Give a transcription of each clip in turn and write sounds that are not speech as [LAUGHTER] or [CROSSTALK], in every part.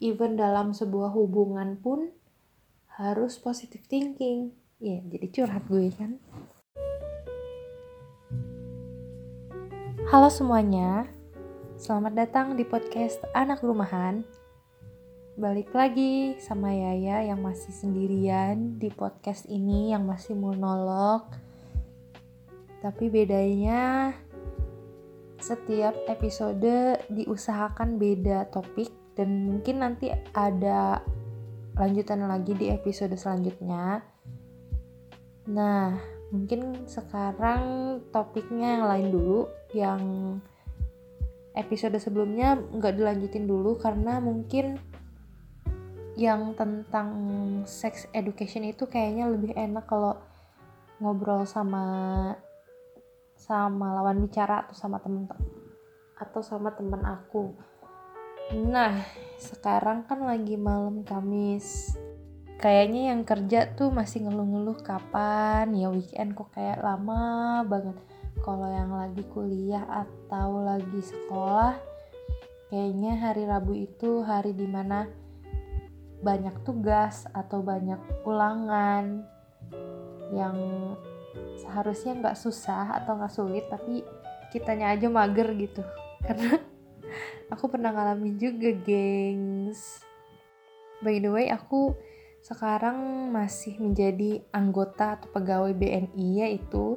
even dalam sebuah hubungan pun harus positive thinking. Ya jadi curhat gue kan. Halo semuanya. Selamat datang di podcast anak rumahan. Balik lagi sama Yaya yang masih sendirian di podcast ini yang masih monolog. Tapi bedanya setiap episode diusahakan beda topik dan mungkin nanti ada lanjutan lagi di episode selanjutnya. Nah, mungkin sekarang topiknya yang lain dulu, yang episode sebelumnya nggak dilanjutin dulu karena mungkin yang tentang sex education itu kayaknya lebih enak kalau ngobrol sama sama lawan bicara atau sama temen atau sama temen aku nah sekarang kan lagi malam Kamis. Kayaknya yang kerja tuh masih ngeluh-ngeluh kapan? Ya weekend kok kayak lama banget. Kalau yang lagi kuliah atau lagi sekolah kayaknya hari Rabu itu hari di mana banyak tugas atau banyak ulangan yang seharusnya nggak susah atau nggak sulit tapi kitanya aja mager gitu. Karena aku pernah ngalamin juga gengs. By the way aku sekarang masih menjadi anggota atau pegawai BNI yaitu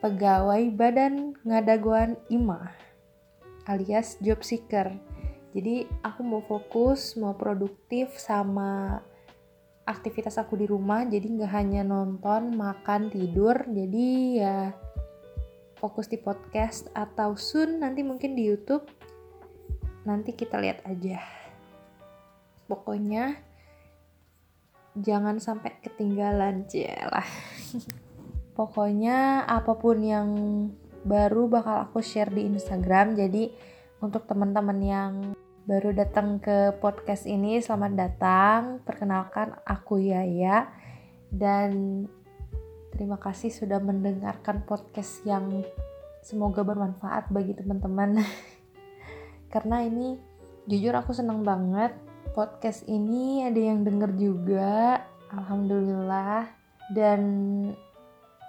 pegawai Badan Ngadaguan IMA alias job seeker. Jadi aku mau fokus mau produktif sama aktivitas aku di rumah. Jadi nggak hanya nonton makan tidur. Jadi ya fokus di podcast atau soon nanti mungkin di YouTube nanti kita lihat aja pokoknya jangan sampai ketinggalan lah [LAUGHS] pokoknya apa pun yang baru bakal aku share di Instagram jadi untuk teman-teman yang baru datang ke podcast ini, selamat datang. Perkenalkan aku Yaya dan terima kasih sudah mendengarkan podcast yang semoga bermanfaat bagi teman-teman. [LAUGHS] Karena ini jujur aku senang banget podcast ini ada yang denger juga. Alhamdulillah dan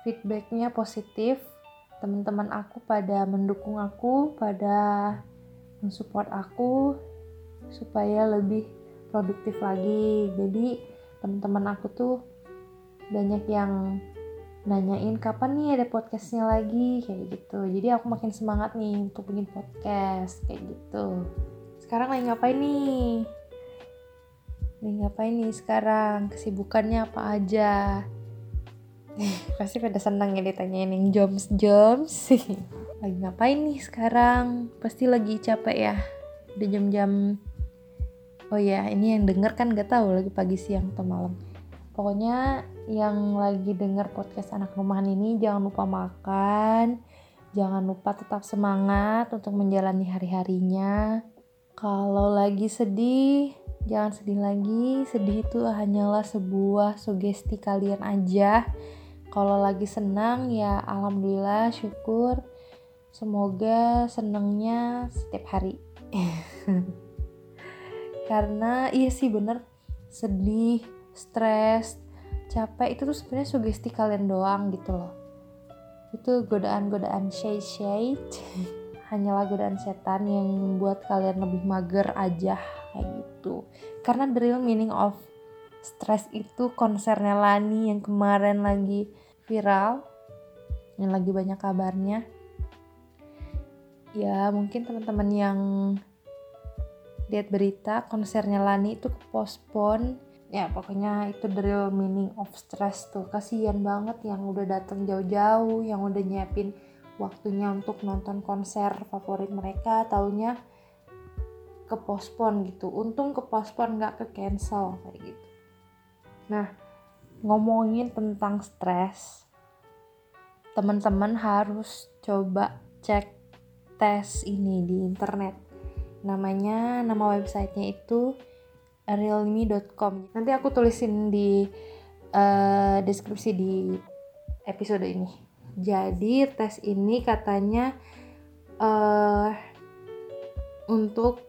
feedbacknya positif. Teman-teman aku pada mendukung aku, pada mensupport aku supaya lebih produktif lagi jadi teman-teman aku tuh banyak yang nanyain kapan nih ada podcastnya lagi? Kayak gitu. Jadi aku makin semangat nih untuk bikin podcast kayak gitu. Sekarang lagi ngapain nih? Lagi ngapain nih sekarang? Kesibukannya apa aja? Pasti pada senang ya ditanyain yang joms joms sih [LAUGHS] lagi ngapain nih sekarang? Pasti lagi capek ya. Udah jam-jam. Oh ya ini yang denger kan gak tahu lagi pagi siang atau malam. Pokoknya yang lagi denger podcast anak rumahan ini jangan lupa makan jangan lupa tetap semangat untuk menjalani hari-harinya. Kalau lagi sedih jangan sedih lagi. Sedih itu hanyalah sebuah sugesti kalian aja. Kalau lagi senang ya alhamdulillah syukur. Semoga senengnya setiap hari. [LAUGHS] Karena iya sih bener sedih, stres, capek itu tuh sebenarnya sugesti kalian doang gitu loh. Itu godaan-godaan shade-shade [LAUGHS] hanyalah godaan setan yang membuat kalian lebih mager aja kayak gitu. Karena the real meaning of stress itu konsernya Lani yang kemarin lagi viral, yang lagi banyak kabarnya ya mungkin teman-teman yang lihat berita konsernya Lani itu pospon ya pokoknya itu the real meaning of stress tuh. Kasihan banget yang udah datang jauh-jauh yang udah nyiapin waktunya untuk nonton konser favorit mereka taunya ke pospon gitu. Untung ke pospon nggak ke cancel kayak gitu. Nah ngomongin tentang stres teman-teman harus coba cek tes ini di internet. Namanya, nama websitenya itu realme.com. Nanti aku tulisin di uh, deskripsi di episode ini. Jadi tes ini katanya uh, untuk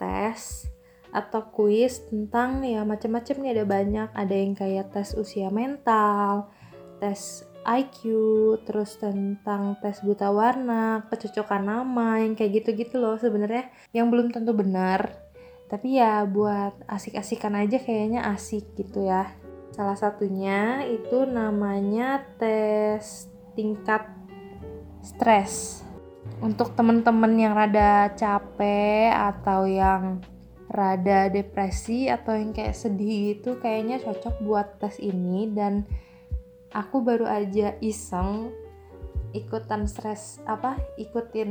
tes atau kuis tentang ya macam-macam nih ada banyak ada yang kayak tes usia mental tes IQ terus tentang tes buta warna kecocokan nama yang kayak gitu-gitu loh sebenarnya yang belum tentu benar tapi ya buat asik-asikan aja kayaknya asik gitu ya. Salah satunya itu namanya tes tingkat stres. Untuk temen-temen yang rada capek atau yang rada depresi atau yang kayak sedih gitu kayaknya cocok buat tes ini. Dan aku baru aja iseng ikutan stres apa ikutin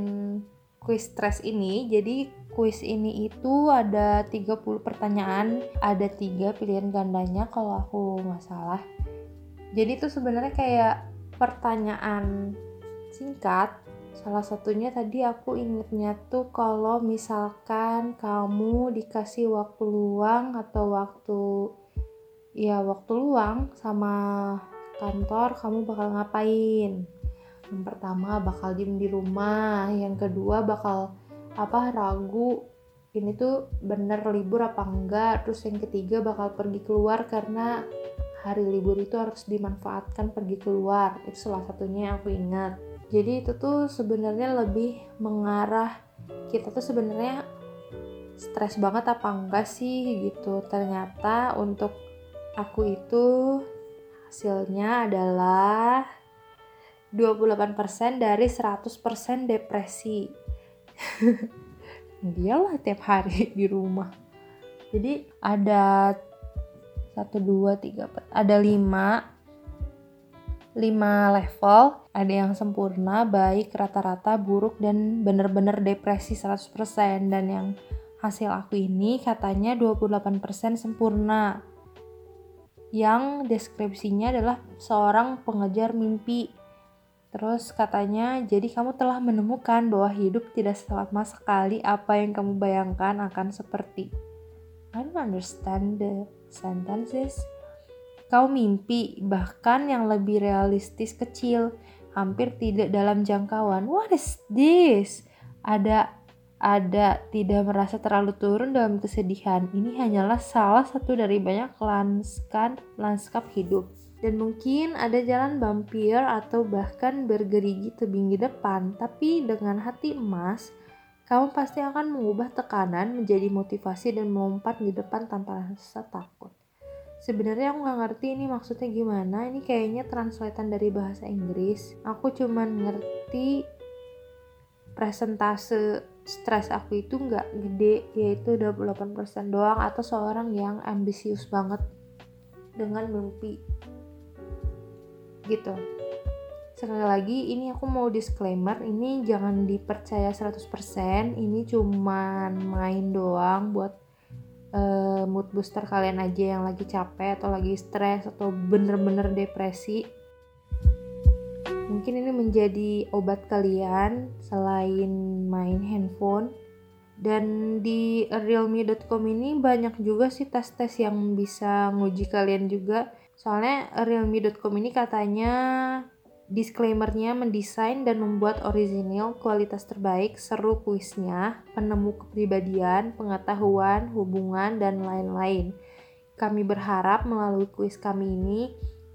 quiz stres ini. Jadi quiz ini itu ada 30 pertanyaan ada tiga pilihan gandanya kalau aku nggak salah jadi itu sebenarnya kayak pertanyaan singkat Salah satunya tadi aku ingetnya tuh kalau misalkan kamu dikasih waktu luang atau waktu ya waktu luang sama kantor kamu bakal ngapain? Yang pertama bakal diem di rumah, yang kedua bakal apa ragu ini tuh bener libur apa enggak, terus yang ketiga bakal pergi keluar karena hari libur itu harus dimanfaatkan pergi keluar. Itu salah satunya yang aku ingat jadi itu tuh sebenarnya lebih mengarah kita tuh sebenarnya stres banget apa enggak sih gitu ternyata untuk aku itu hasilnya adalah 28% dari 100% depresi dialah tiap hari [LAUGHS] di rumah jadi ada satu dua tiga ada lima 5 level, ada yang sempurna, baik, rata-rata, buruk, dan bener-bener depresi 100%. Dan yang hasil aku ini katanya 28% sempurna. Yang deskripsinya adalah seorang pengejar mimpi. Terus katanya, jadi kamu telah menemukan bahwa hidup tidak sama sekali apa yang kamu bayangkan akan seperti. I don't understand the sentences. Kau mimpi, bahkan yang lebih realistis kecil, hampir tidak dalam jangkauan. What is this? Ada ada tidak merasa terlalu turun dalam kesedihan. Ini hanyalah salah satu dari banyak lanskap lanskap hidup. Dan mungkin ada jalan vampir atau bahkan bergerigi tebing di depan, tapi dengan hati emas, kamu pasti akan mengubah tekanan menjadi motivasi dan melompat di depan tanpa rasa takut. Sebenarnya aku nggak ngerti ini maksudnya gimana. Ini kayaknya translatean dari bahasa Inggris. Aku cuman ngerti presentase stres aku itu nggak gede yaitu 28% doang atau seorang yang ambisius banget dengan mimpi gitu. Sekali lagi ini aku mau disclaimer ini jangan dipercaya 100% ini cuman main doang buat uh, mood booster kalian aja yang lagi capek atau lagi stres atau bener-bener depresi. Mungkin ini menjadi obat kalian selain main handphone. Dan di realme.com ini banyak juga sih tes-tes yang bisa nguji kalian juga soalnya realme.com ini katanya Disclaimernya mendesain dan membuat orisinil kualitas terbaik, seru kuisnya, penemu kepribadian, pengetahuan, hubungan, dan lain-lain. Kami berharap melalui kuis kami ini,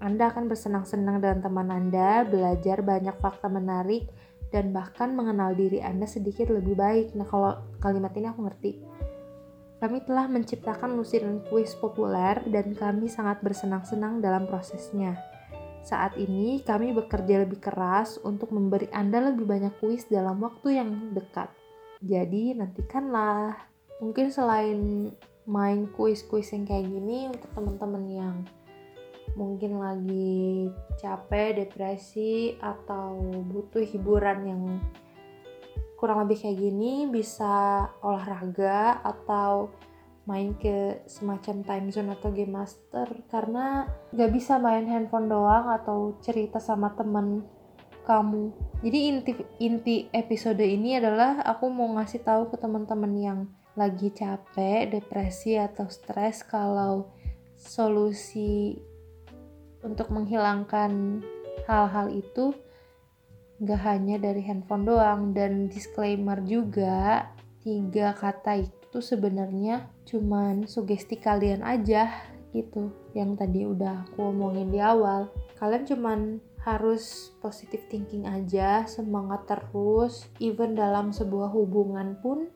Anda akan bersenang-senang dengan teman Anda, belajar banyak fakta menarik, dan bahkan mengenal diri Anda sedikit lebih baik. Nah, kalau kalimat ini aku ngerti. Kami telah menciptakan lusiran kuis populer dan kami sangat bersenang-senang dalam prosesnya. Saat ini kami bekerja lebih keras untuk memberi Anda lebih banyak kuis dalam waktu yang dekat. Jadi nantikanlah. Mungkin selain main kuis-kuis yang kayak gini untuk teman-teman yang mungkin lagi capek, depresi atau butuh hiburan yang kurang lebih kayak gini bisa olahraga atau main ke semacam time zone atau game master. Karena gak bisa main handphone doang atau cerita sama temen kamu. Jadi inti inti episode ini adalah aku mau ngasih tahu ke teman-teman yang lagi capek depresi atau stres kalau solusi untuk menghilangkan hal-hal itu gak hanya dari handphone doang dan disclaimer juga tiga kata itu sebenarnya cuman sugesti kalian aja gitu. Yang tadi udah aku omongin di awal. Kalian cuman harus positive thinking aja semangat terus. Even dalam sebuah hubungan pun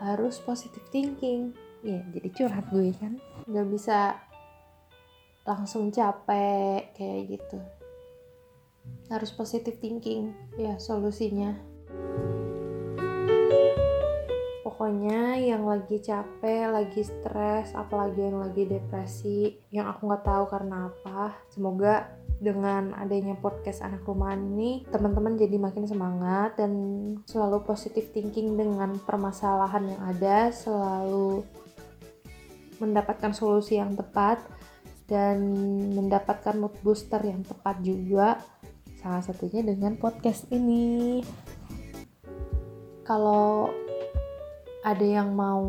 harus positive thinking. Ya jadi curhat gue kan. Nggak bisa langsung capek kayak gitu harus positive thinking ya solusinya pokoknya yang lagi capek, lagi stres, apalagi yang lagi depresi, yang aku nggak tahu karena apa. Semoga dengan adanya podcast anak rumahan ini, teman-teman jadi makin semangat dan selalu positive thinking dengan permasalahan yang ada, selalu mendapatkan solusi yang tepat dan mendapatkan mood booster yang tepat juga. Salah satunya dengan podcast ini. Kalau ada yang mau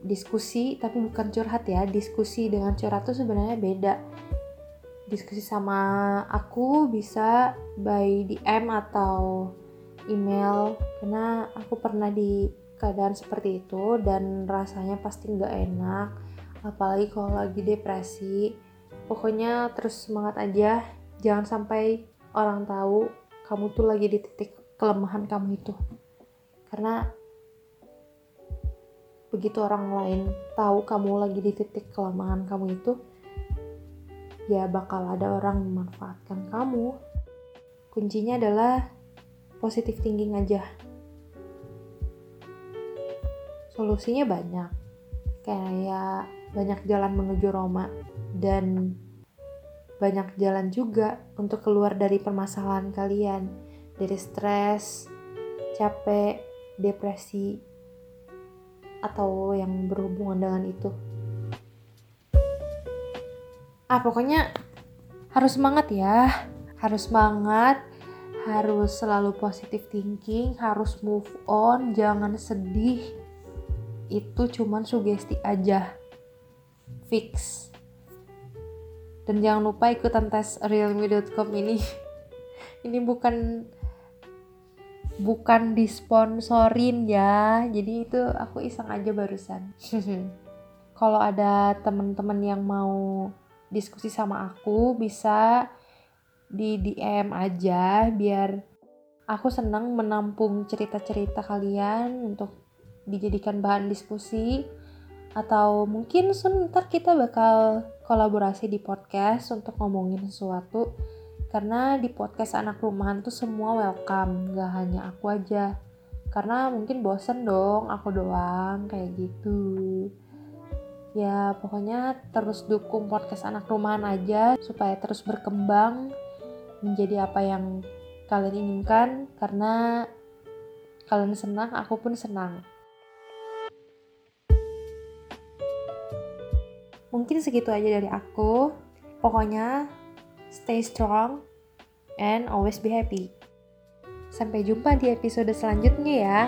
diskusi tapi bukan curhat ya diskusi dengan curhat tuh sebenarnya beda diskusi sama aku bisa by DM atau email karena aku pernah di keadaan seperti itu dan rasanya pasti nggak enak apalagi kalau lagi depresi pokoknya terus semangat aja jangan sampai orang tahu kamu tuh lagi di titik kelemahan kamu itu. Karena begitu orang lain tahu kamu lagi di titik kelemahan kamu itu ya bakal ada orang memanfaatkan kamu. Kuncinya adalah positif thinking aja. Solusinya banyak. Kayak banyak jalan menuju Roma dan banyak jalan juga untuk keluar dari permasalahan kalian. Dari stres capek depresi atau yang berhubungan dengan itu. Ah pokoknya harus semangat ya. Harus semangat harus selalu positive thinking harus move on jangan sedih. Itu cuman sugesti aja. Fix dan jangan lupa ikutan tes realme.com ini. [LAUGHS] Ini bukan bukan disponsorin ya. Jadi itu aku iseng aja barusan. [LAUGHS] Kalau ada teman-teman yang mau diskusi sama aku bisa di DM aja biar aku senang menampung cerita-cerita kalian untuk dijadikan bahan diskusi atau mungkin sebentar kita bakal kolaborasi di podcast untuk ngomongin sesuatu. Karena di podcast anak rumahan tuh semua welcome gak hanya aku aja. Karena mungkin bosen dong aku doang kayak gitu. Ya pokoknya terus dukung podcast anak rumahan aja supaya terus berkembang menjadi apa yang kalian inginkan. Karena kalian senang aku pun senang mungkin segitu aja dari aku pokoknya stay strong, and always be happy. Sampai jumpa di episode selanjutnya ya.